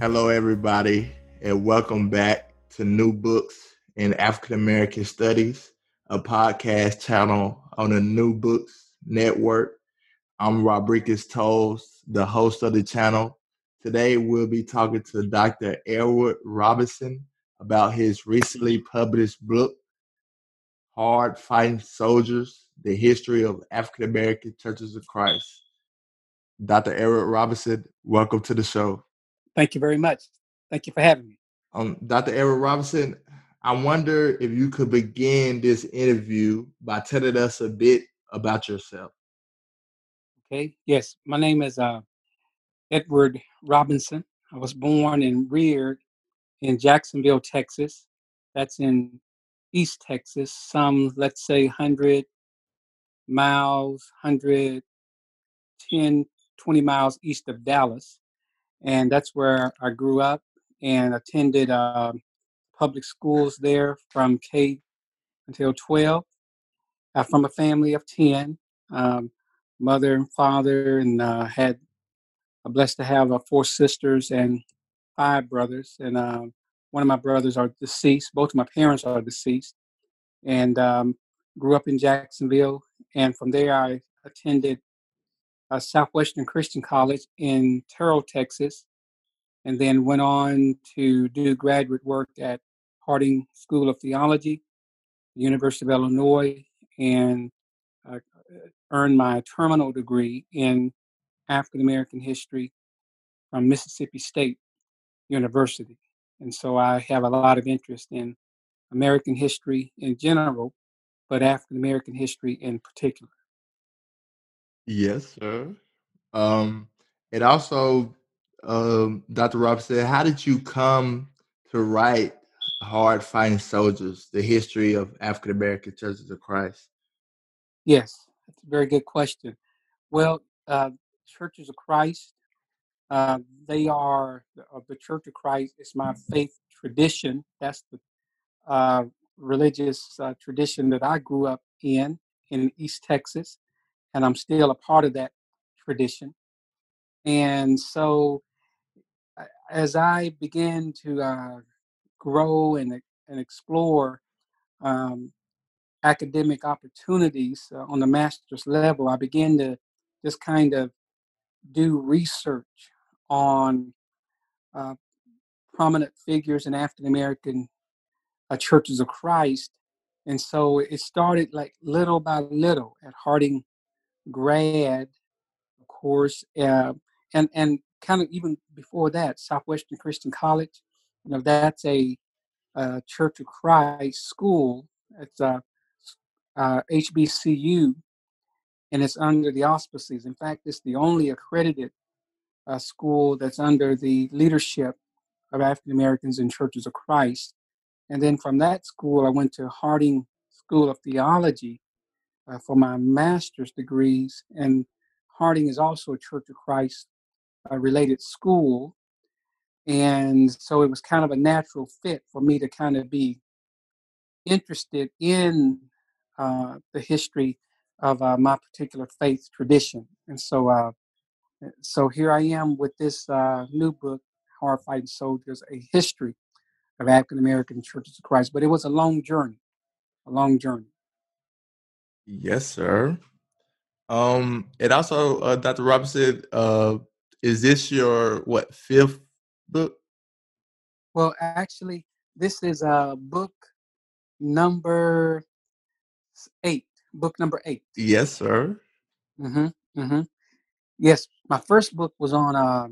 Hello, everybody, and welcome back to New Books in African American Studies, a podcast channel on the New Books Network. I'm Rodriguez Tolles, the host of the channel. Today, we'll be talking to Dr. Edward Robinson about his recently published book, Hard Fighting Soldiers The History of African American Churches of Christ. Dr. Edward Robinson, welcome to the show. Thank you very much. Thank you for having me. Um, Dr. Edward Robinson, I wonder if you could begin this interview by telling us a bit about yourself. Okay. Yes, my name is uh, Edward Robinson. I was born and reared in Jacksonville, Texas. That's in East Texas, some, let's say, 100 miles, 110, 20 miles east of Dallas and that's where I grew up and attended uh, public schools there from K until 12. I'm from a family of 10, um, mother and father, and uh, had I'm blessed to have uh, four sisters and five brothers. And um, one of my brothers are deceased. Both of my parents are deceased. And um, grew up in Jacksonville. And from there, I attended uh, Southwestern Christian College in Terrell, Texas, and then went on to do graduate work at Harding School of Theology, University of Illinois, and uh, earned my terminal degree in African American history from Mississippi State University. And so I have a lot of interest in American history in general, but African American history in particular. Yes, sir. Um, it also, um, Dr. said, how did you come to write Hard Fighting Soldiers, the history of African American Churches of Christ? Yes, that's a very good question. Well, uh, Churches of Christ, uh, they are uh, the Church of Christ. It's my faith tradition. That's the uh, religious uh, tradition that I grew up in in East Texas and I'm still a part of that tradition. And so, as I began to uh, grow and and explore um, academic opportunities uh, on the master's level, I began to just kind of do research on uh, prominent figures in African American uh, churches of Christ. And so it started like little by little at Harding grad, of course, uh, and and kind of even before that, Southwestern Christian College. You know, that's a, a Church of Christ school. It's a, a HBCU, and it's under the auspices. In fact, it's the only accredited uh, school that's under the leadership of African Americans in Churches of Christ. And then from that school, I went to Harding School of Theology, uh, for my master's degrees. And Harding is also a Church of Christ uh, related school. And so it was kind of a natural fit for me to kind of be interested in uh, the history of uh, my particular faith tradition. And so, uh, so here I am with this uh, new book, Hard Fighting Soldiers, a history of African American churches of Christ. But it was a long journey, a long journey. Yes, sir. Um, and also, uh, Dr. Robinson, uh, is this your what fifth book? Well, actually, this is uh book number eight. Book number eight. Yes, sir. Mm-hmm. Mm-hmm. Yes, my first book was on uh,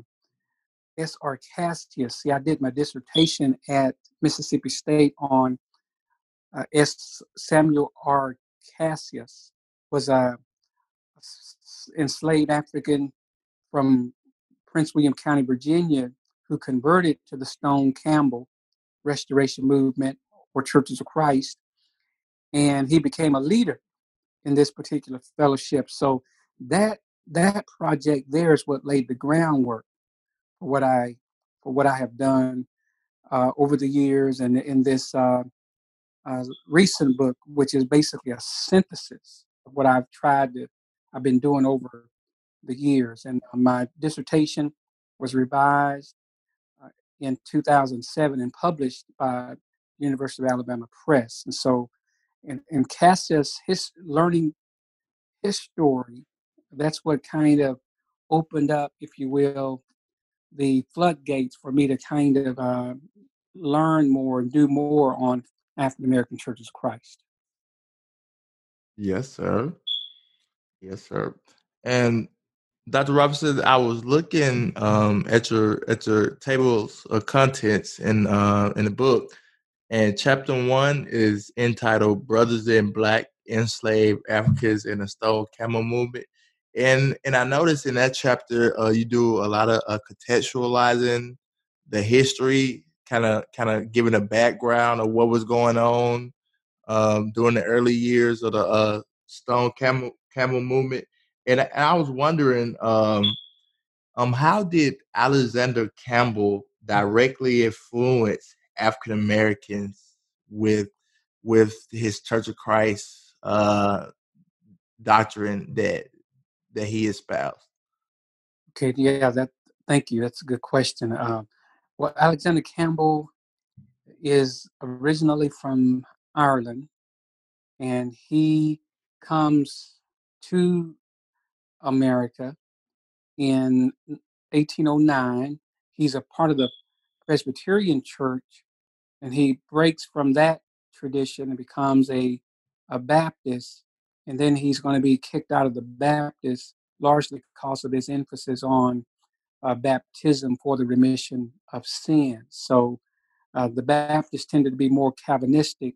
S.R. Cassius. See, I did my dissertation at Mississippi State on uh, S. Samuel R. Cassius was a enslaved African from Prince William County, Virginia, who converted to the Stone Campbell Restoration Movement or Churches of Christ, and he became a leader in this particular fellowship. So that that project there is what laid the groundwork for what I for what I have done uh, over the years and in this uh, uh, recent book, which is basically a synthesis of what I've tried to, I've been doing over the years. And uh, my dissertation was revised uh, in 2007 and published by University of Alabama Press. And so, in, in Cassius, his learning his story, that's what kind of opened up, if you will, the floodgates for me to kind of uh, learn more and do more on African American Churches of Christ. Yes, sir. Yes, sir. And Dr. Robinson, I was looking um, at your at your tables of contents in uh, in the book, and chapter one is entitled "Brothers in Black Enslaved Africans in the Stone Campbell Movement." And and I noticed in that chapter uh, you do a lot of uh, contextualizing the history, kind of kind of giving a background of what was going on um, during the early years of the uh, Stone Campbell Campbell movement. And, and I was wondering, um, um, how did Alexander Campbell directly influence African Americans with with his Church of Christ uh, doctrine that that he espoused? Okay, yeah, that. Thank you. That's a good question. Um, well, Alexander Campbell is originally from Ireland, and he comes to America in 1809. He's a part of the Presbyterian Church, and he breaks from that tradition and becomes a, a Baptist. And then he's going to be kicked out of the Baptist largely because of his emphasis on uh, baptism for the remission of sins. So uh, the Baptists tended to be more Calvinistic.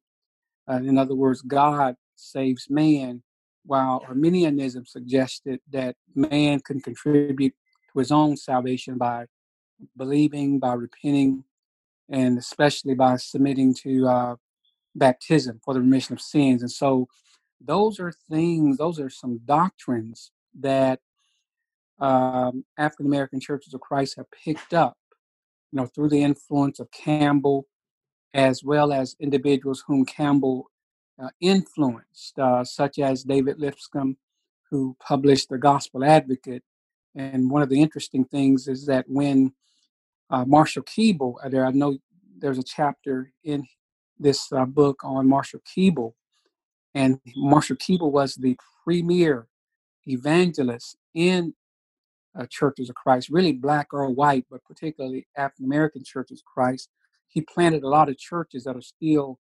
Uh, in other words, God saves man, while Arminianism suggested that man can contribute to his own salvation by believing, by repenting, and especially by submitting to uh, baptism for the remission of sins. And so, those are things, those are some doctrines that um, African American churches of Christ have picked up, you know, through the influence of Campbell, as well as individuals whom Campbell uh, influenced, uh, such as David Lipscomb, who published The Gospel Advocate. And one of the interesting things is that when uh, Marshall Keeble, uh, there I know there's a chapter in this uh, book on Marshall Keeble, and Marshall Keeble was the premier evangelist in uh, churches of Christ, really black or white, but particularly African American churches of Christ. He planted a lot of churches that are still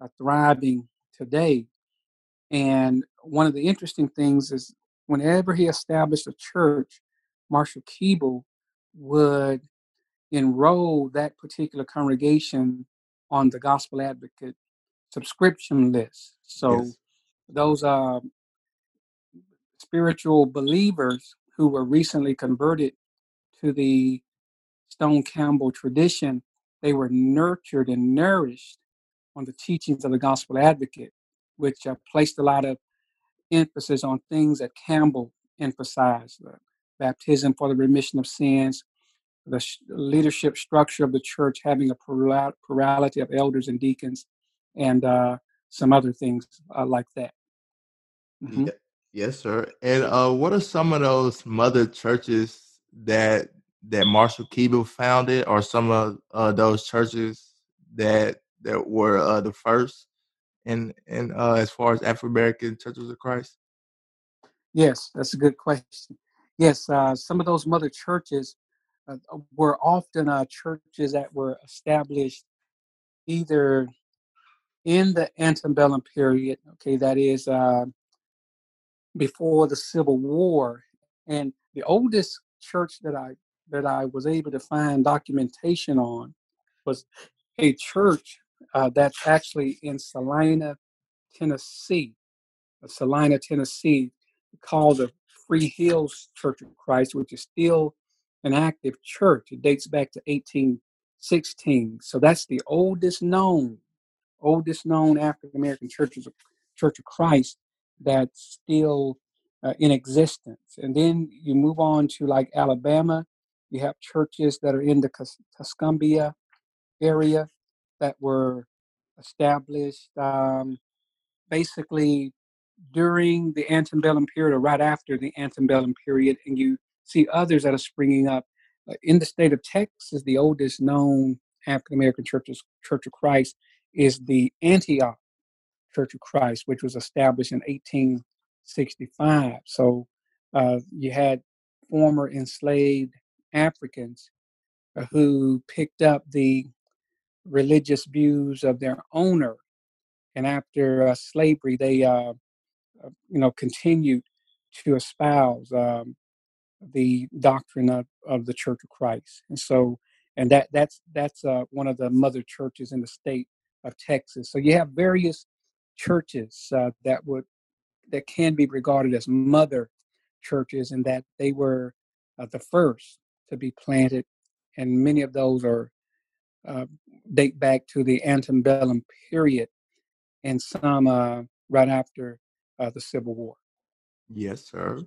uh, thriving today. And one of the interesting things is whenever he established a church, Marshall Keeble would enroll that particular congregation on the Gospel Advocate subscription list. So yes. those are spiritual believers who were recently converted to the Stone Campbell tradition, they were nurtured and nourished on the teachings of the gospel advocate, which uh, placed a lot of emphasis on things that Campbell emphasized the baptism for the remission of sins, the sh- leadership structure of the church having a plurality of elders and deacons, and uh, some other things uh, like that. Mm-hmm. Yes, sir. And uh, what are some of those mother churches that that Marshall Keeble founded, or some of uh, those churches that that were uh, the first in in uh, as far as African American churches of Christ? Yes, that's a good question. Yes, uh, some of those mother churches uh, were often uh, churches that were established either in the antebellum period. Okay, that is uh, before the Civil War, and the oldest church that I that I was able to find documentation on was a church uh, that's actually in Celina, Tennessee. Uh, Celina, Tennessee, called the Free Hills Church of Christ, which is still an active church. It dates back to 1816. So that's the oldest known, oldest known African American churches Church of Christ that's still uh, in existence. And then you move on to like Alabama, you have churches that are in the Tuscumbia area that were established um, basically during the antebellum period or right after the antebellum period, and you see others that are springing up. Uh, in the state of Texas, the oldest known African American churches, Church of Christ, is the Antioch Church of Christ, which was established in 1865. So uh, you had former enslaved Africans uh, who picked up the religious views of their owner, and after uh, slavery, they uh, uh, you know continued to espouse um, the doctrine of, of the Church of Christ, and so and that that's that's uh, one of the mother churches in the state of Texas. So you have various churches uh, that would that can be regarded as mother churches, and that they were uh, the first to be planted, and many of those are uh, date back to the antebellum period, and some uh, right after uh, the Civil War. Yes, sir.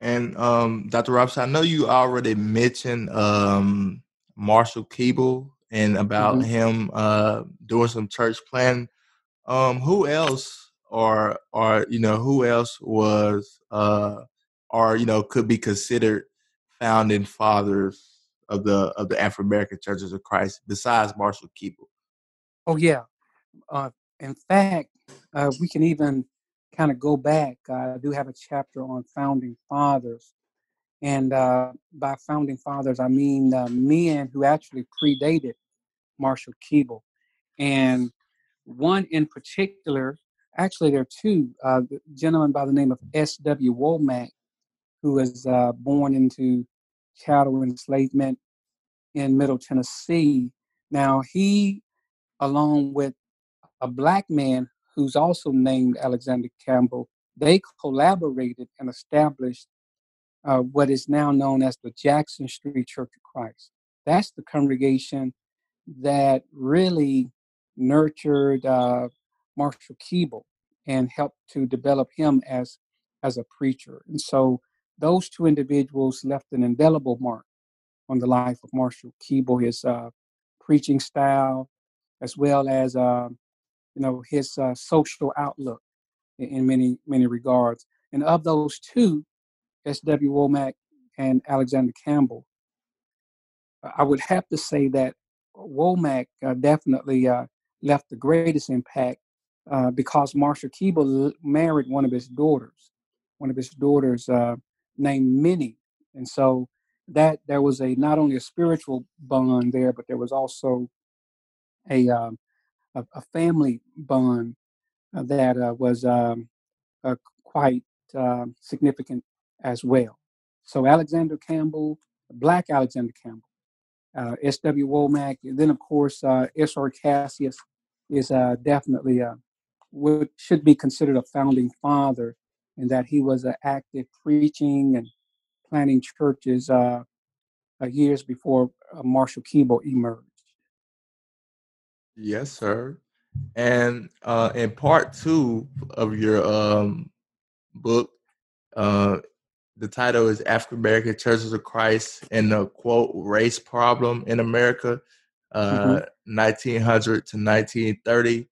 And um, Dr. Robinson, I know you already mentioned um, Marshall Keeble and about mm-hmm. him uh, doing some church planting. Um, who else or or you know who else was uh, or you know could be considered founding fathers of the of the African American Churches of Christ besides Marshall Keeble? Oh yeah, uh, in fact, uh, we can even kind of go back. I do have a chapter on founding fathers, and uh, by founding fathers, I mean men who actually predated Marshall Keeble, and one in particular. Actually, there are two. Uh, gentleman by the name of S.W. Womack, who was uh, born into chattel enslavement in Middle Tennessee. Now, he, along with a black man who's also named Alexander Campbell, they collaborated and established uh, what is now known as the Jackson Street Church of Christ. That's the congregation that really nurtured uh, Marshall Keeble and helped to develop him as as a preacher. And so those two individuals left an indelible mark on the life of Marshall Keeble, his uh, preaching style, as well as uh, you know his uh, social outlook in, in, many many regards. And of those two, S.W. Womack and Alexander Campbell, I would have to say that Womack uh, definitely uh, left the greatest impact uh, because Marshall Keeble married one of his daughters, one of his daughters named Minnie, and so that there was a not only a spiritual bond there, but there was also a um, a, a, family bond uh, that uh, was um, uh, quite um, significant as well. So Alexander Campbell, Black Alexander Campbell, uh, S.W. Womack, and then of course uh, S.R. Cassius is uh, definitely a, what should be considered a founding father in that he was an active preaching and planning churches uh, uh, years before uh, Marshall Keeble emerged. Yes, sir. And uh, in part two of your um, book, uh, the title is African American Churches of Christ and the quote race problem in America, uh, mm-hmm. 1900 to 1930.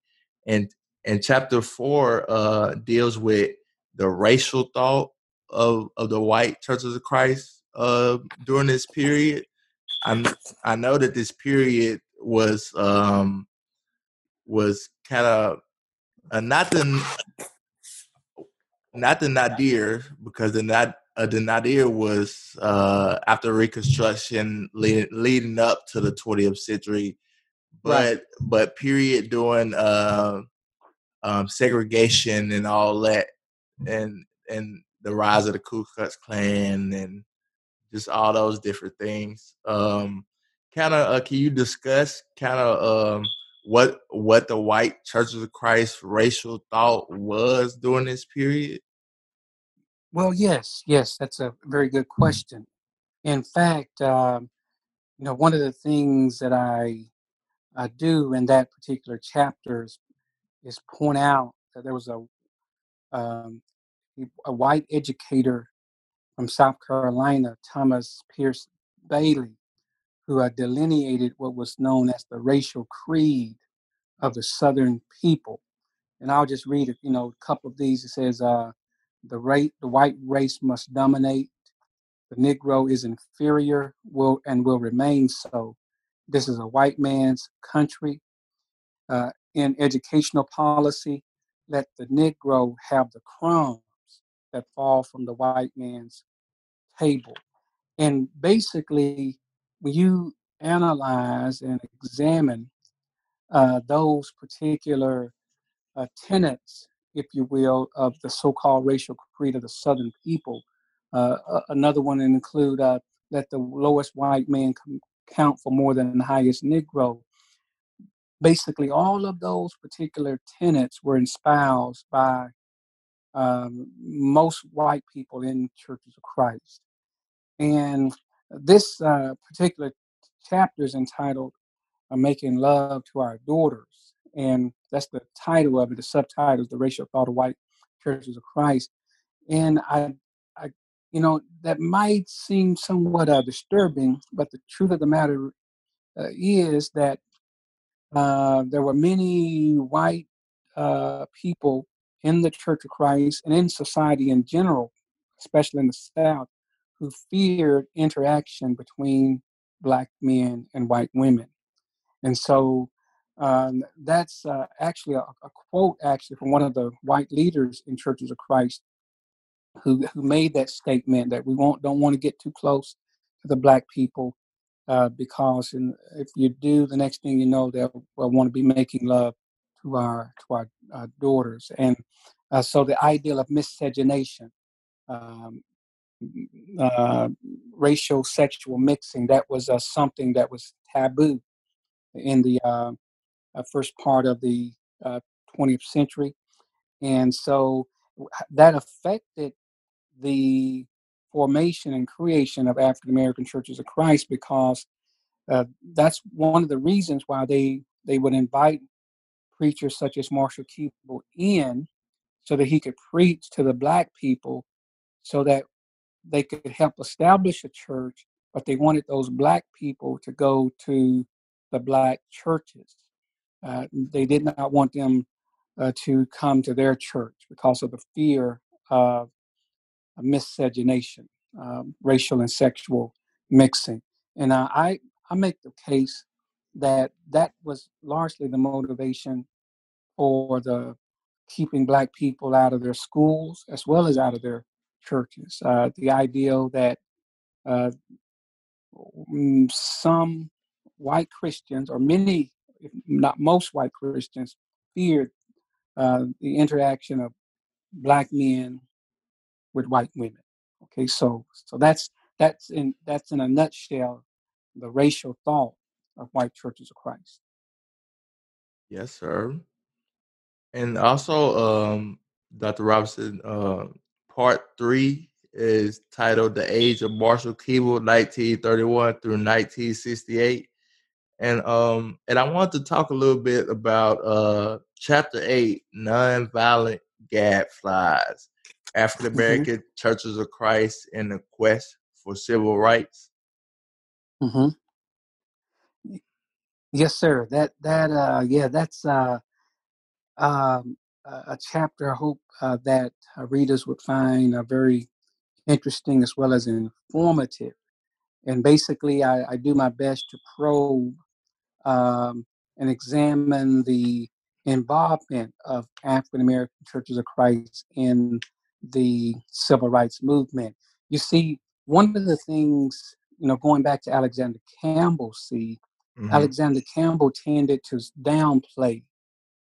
And and chapter four uh, deals with the racial thought of of the white churches of Christ uh, during this period. I I know that this period was um, was kind of uh, not the not the Nadir because the uh, the Nadir was uh, after Reconstruction leading, leading up to the 20th century, but right. but period during uh, um, segregation and all that, and and the rise of the Ku Klux Klan and just all those different things. Um, kind of, uh, can you discuss kind of um, what what the white Churches of Christ racial thought was during this period? Well, yes, yes, that's a very good question. In fact, um, you know, one of the things that I I do in that particular chapter is, is point out that there was a um, a white educator from South Carolina, Thomas Pearce Bailey, who had delineated what was known as the racial creed of the Southern people. And I'll just read, you know, a couple of these. It says, uh, the rate, the white race must dominate. the Negro is inferior, will and will remain so. This is a white man's country. Uh, in educational policy, let the Negro have the crumbs that fall from the white man's table. And basically, when you analyze and examine uh, those particular uh, tenets, if you will, of the so-called racial creed of the Southern people. Uh, another one include uh, the lowest white man count for more than the highest Negro. Basically, all of those particular tenets were espoused by um, most white people in churches of Christ. And this uh, particular chapter is entitled Making Love to Our Daughters. And that's the title of it. The subtitle is The Racial Thought of White Churches of Christ. And I, I you know, that might seem somewhat uh, disturbing, but the truth of the matter uh, is that uh, there were many white uh, people in the Church of Christ and in society in general, especially in the South, who feared interaction between black men and white women. And so um, that's uh, actually a, a, quote actually from one of the white leaders in Churches of Christ who, who made that statement that we won't, don't want to get too close to the black people uh, because in, if you do, the next thing you know, they'll, they'll want to be making love to our to our, our daughters. And uh, so the ideal of miscegenation, um, uh, racial sexual mixing, that was uh, something that was taboo in the uh, uh, first part of the 20th uh, century. And so that affected the formation and creation of African American churches of Christ because uh, that's one of the reasons why they they would invite preachers such as Marshall Keeble in so that he could preach to the black people so that they could help establish a church but they wanted those black people to go to the black churches uh, they did not want them uh, to come to their church because of the fear of miscegenation, um, racial and sexual mixing. And uh, I, I make the case that that was largely the motivation for the keeping black people out of their schools as well as out of their churches. Uh, the ideal that uh, mm, some white Christians or many if not most white Christians, feared uh, the interaction of black men with white women. Okay, so so that's that's in that's in a nutshell the racial thought of white churches of Christ. Yes, sir. And also, um, Dr. Robinson, uh, part three is titled "The Age of Marshall Keeble, 1931 through 1968." And um and I want to talk a little bit about uh chapter eight, nonviolent gadflies, African American mm-hmm. Churches of Christ in the quest for civil rights. Mm-hmm. Yes, sir. That that uh yeah, that's uh um a chapter I hope uh, that uh, readers would find uh, very interesting as well as informative. And basically, I, I do my best to probe um, and examine the involvement of African American churches of Christ in the civil rights movement. You see, one of the things, you know, going back to Alexander Campbell, see, mm-hmm. Alexander Campbell tended to downplay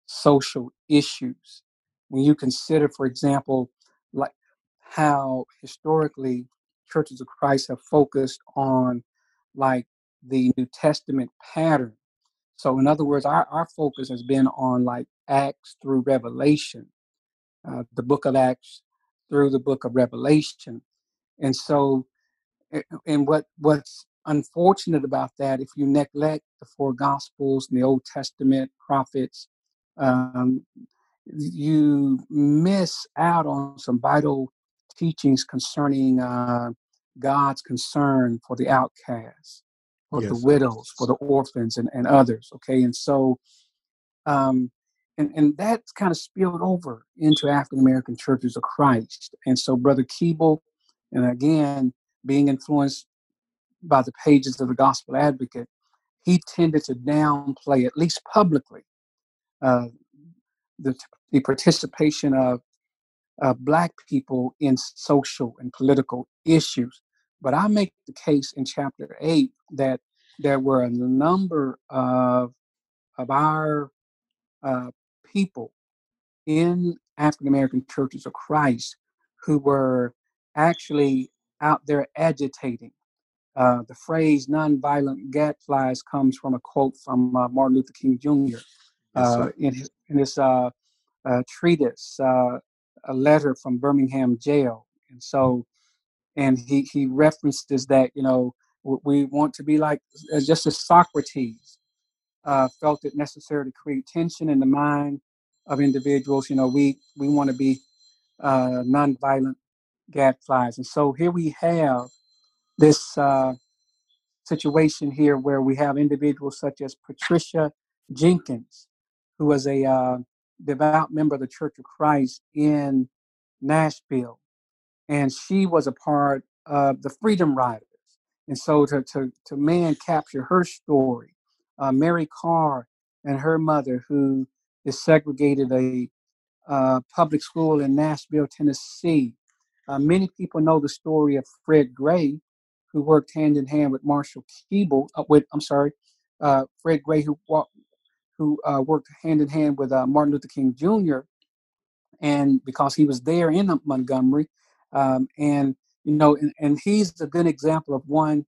social issues. When you consider, for example, like how historically churches of Christ have focused on like the New Testament pattern so, in other words, our, our focus has been on like Acts through Revelation, uh, the book of Acts through the book of Revelation. And so, and what what's unfortunate about that, if you neglect the four Gospels and the Old Testament prophets, um, you miss out on some vital teachings concerning uh, God's concern for the outcast for yes. the widows, for the orphans, and, and others. Okay, and so, um, and and that's kind of spilled over into African American churches of Christ. And so, Brother Keeble, and again, being influenced by the pages of the Gospel Advocate, he tended to downplay, at least publicly, uh, the, the participation of uh, Black people in social and political issues. But I make the case in chapter eight that there were a number of of our uh, people in African American churches of Christ who were actually out there agitating. Uh, the phrase nonviolent gadflies comes from a quote from uh, Martin Luther King Jr. Uh, in his, in his uh, uh, treatise, uh, a letter from Birmingham jail. And so, and he, he references that, you know, we want to be like, just as Socrates felt it necessary to create tension in the mind of individuals. You know, we we want to be uh, nonviolent gadflies, and so here we have this uh, situation here where we have individuals such as Patricia Jenkins, who was a uh, devout member of the Church of Christ in Nashville, and she was a part of the Freedom Riders. And so to to to man capture her story, uh, Mary Carr and her mother, who is segregated a uh, public school in Nashville, Tennessee. Uh, many people know the story of Fred Gray, who worked hand in hand with Marshall Keeble. Uh, with I'm sorry, uh, Fred Gray, who who uh, worked hand in hand with Martin Luther King Jr. And because he was there in Montgomery, um, and you know, and, and, he's a good example of one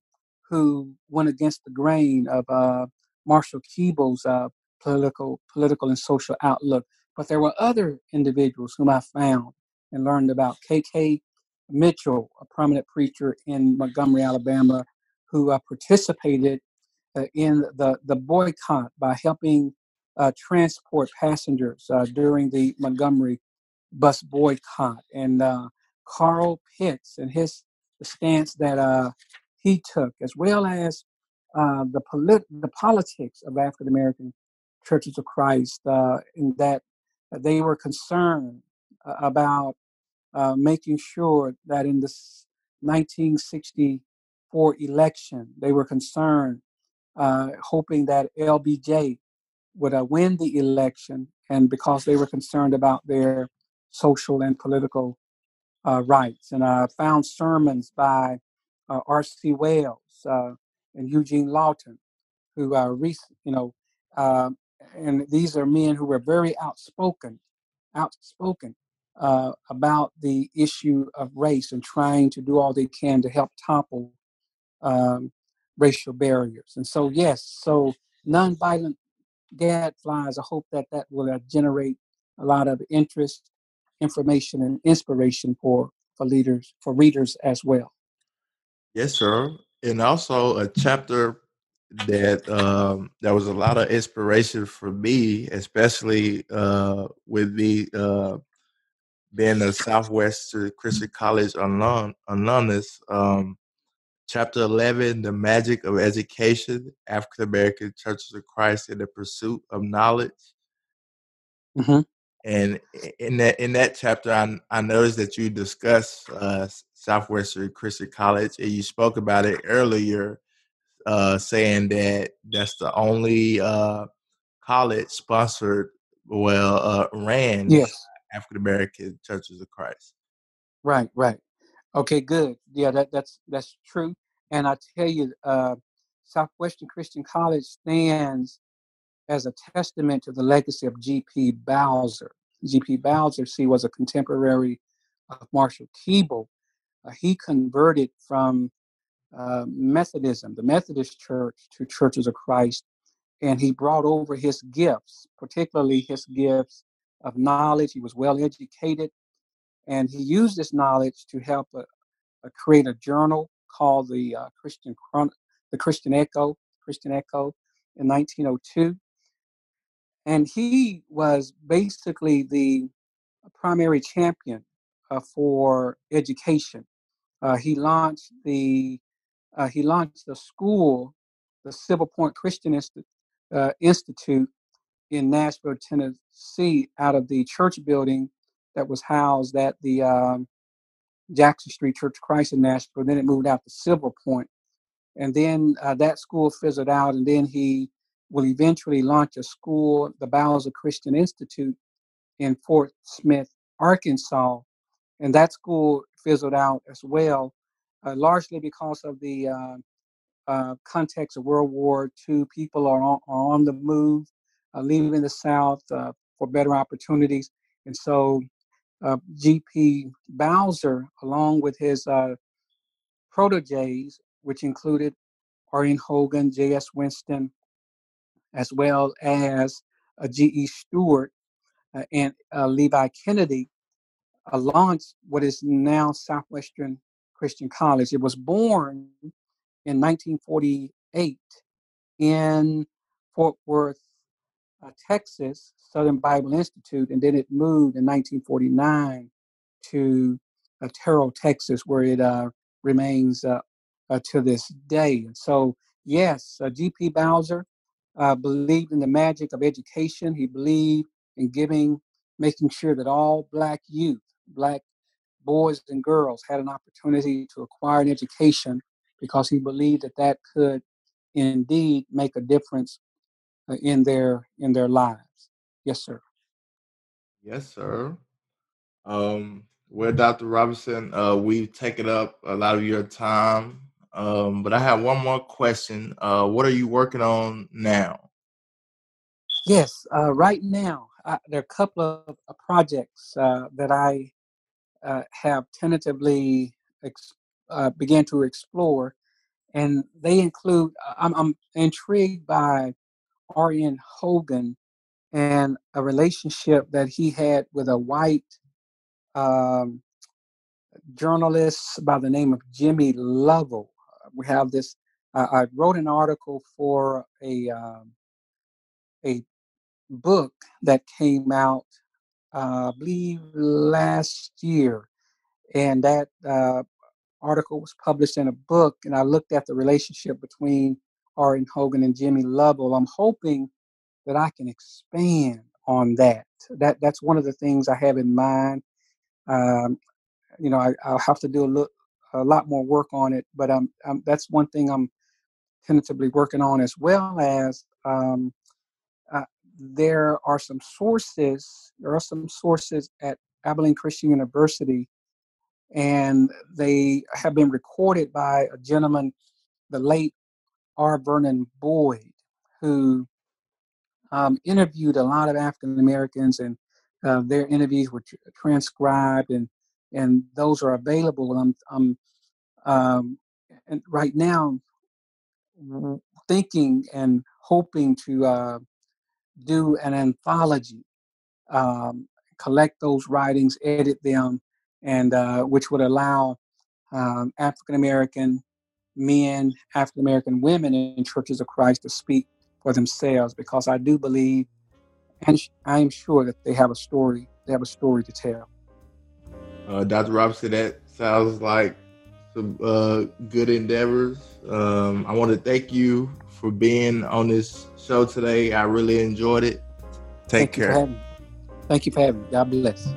who went against the grain of Marshall Keeble's political, political and social outlook. But there were other individuals whom I found and learned about. K.K. Mitchell, a prominent preacher in Montgomery, Alabama, who uh, participated uh, in the, the boycott by helping uh, transport passengers uh, during the Montgomery bus boycott. And uh, Carl Pitts and his stance that uh, he took, as well as the, polit- the politics of African American Churches of Christ, uh, in that they were concerned uh, about uh, making sure that in this 1964 election, they were concerned, uh, hoping that LBJ would uh, win the election, and because they were concerned about their social and political uh, rights. And I found sermons by R.C. Wells and Eugene Lawton, who, uh, recent, you know, uh, and these are men who were very outspoken, outspoken uh, about the issue of race and trying to do all they can to help topple um, racial barriers. And so, yes, so nonviolent gadflies. I hope that that will uh, generate a lot of interest, information, and inspiration for for leaders, for readers as well. Yes, sir. And also a chapter that um, there was a lot of inspiration for me, especially uh, with me uh, being a Southwestern Christian College alum, alumnus. Um, chapter 11, The Magic of Education, African American Churches of Christ in the Pursuit of Knowledge. Mm-hmm. And in that in that chapter, I, I noticed that you discussed uh, Southwestern Christian College, and you spoke about it earlier uh, saying that that's the only uh, college sponsored, well, uh, ran yes. African American Churches of Christ. Right, right. Okay, good. Yeah, that, that's that's true. And I tell you, uh, Southwestern Christian College stands as a testament to the legacy of G.P. Bowser. G.P. Bowser, see, was a contemporary of Marshall Keeble. Uh, he converted from uh, Methodism, the Methodist Church, to Churches of Christ, and he brought over his gifts, particularly his gifts of knowledge. He was well educated, and he used this knowledge to help uh, uh, create a journal called the uh, Christian Chron- the Christian Echo, Christian Echo, in 1902. And he was basically the primary champion uh, for education. Uh, he launched the uh, he launched a school, the Silver Point Christian Insti- uh, Institute in Nashville, Tennessee, out of the church building that was housed at the um, Jackson Street Church of Christ in Nashville. Then it moved out to Silver Point, and then uh, that school fizzled out. And then he will eventually launch a school, the Bowser Christian Institute, in Fort Smith, Arkansas, and that school fizzled out as well, uh, largely because of the uh, uh, context of World War II. People are on, are on the move, uh, leaving the South uh, for better opportunities, and so uh, G.P. Bowser, along with his proteges, which included R.N. Hogan, J.S. Winston, as well as G.E. Stewart and Levi Kennedy, uh, launched what is now Southwestern Christian College. It was born in 1948 in Fort Worth, uh, Texas, Southern Bible Institute, and then it moved in 1949 to uh, Terrell, Texas, where it uh, remains uh, uh, to this day. And so, yes, G.P. Bowser believed in the magic of education. He believed in giving, making sure that all Black youth black boys and girls had an opportunity to acquire an education because he believed that that could indeed make a difference uh, in their in their lives. Yes, sir. Yes, sir. Um, well, Dr. Robinson, uh, we've taken up a lot of your time, um, but I have one more question. Uh, what are you working on now? Yes, uh, right now I, there are a couple of uh, projects uh, that I uh, have tentatively ex- uh, began to explore, and they include. Uh, I'm, I'm intrigued by R.N. Hogan and a relationship that he had with a white um, journalist by the name of Jimmy Lovell. We have this. Uh, I wrote an article for a um, a book that came out uh, I believe last year, and that uh, article was published in a book. And I looked at the relationship between R.N. Hogan and Jimmy Lovell. I'm hoping that I can expand on that. That that's one of the things I have in mind. Um, you know, I, will have to do a, look, a lot more work on it, but um, um, that's one thing I'm tentatively working on, as well as um, there are some sources, there are some sources at Abilene Christian University, and they have been recorded by a gentleman, the late R. Vernon Boyd, who um, interviewed a lot of African Americans, and uh, their interviews were tr- transcribed, and and those are available. I'm, I'm um, and right now thinking and hoping to uh, do an anthology, um, collect those writings, edit them, and uh, which would allow um, African American men, African American women in churches of Christ to speak for themselves, because I do believe, and I am sure that they have a story. They have a story to tell. Uh, Dr. Robinson, that sounds like some uh, good endeavors. Um, I want to thank you for being on this show today. I really enjoyed it. Take Thank care. You Thank you for having me. God bless.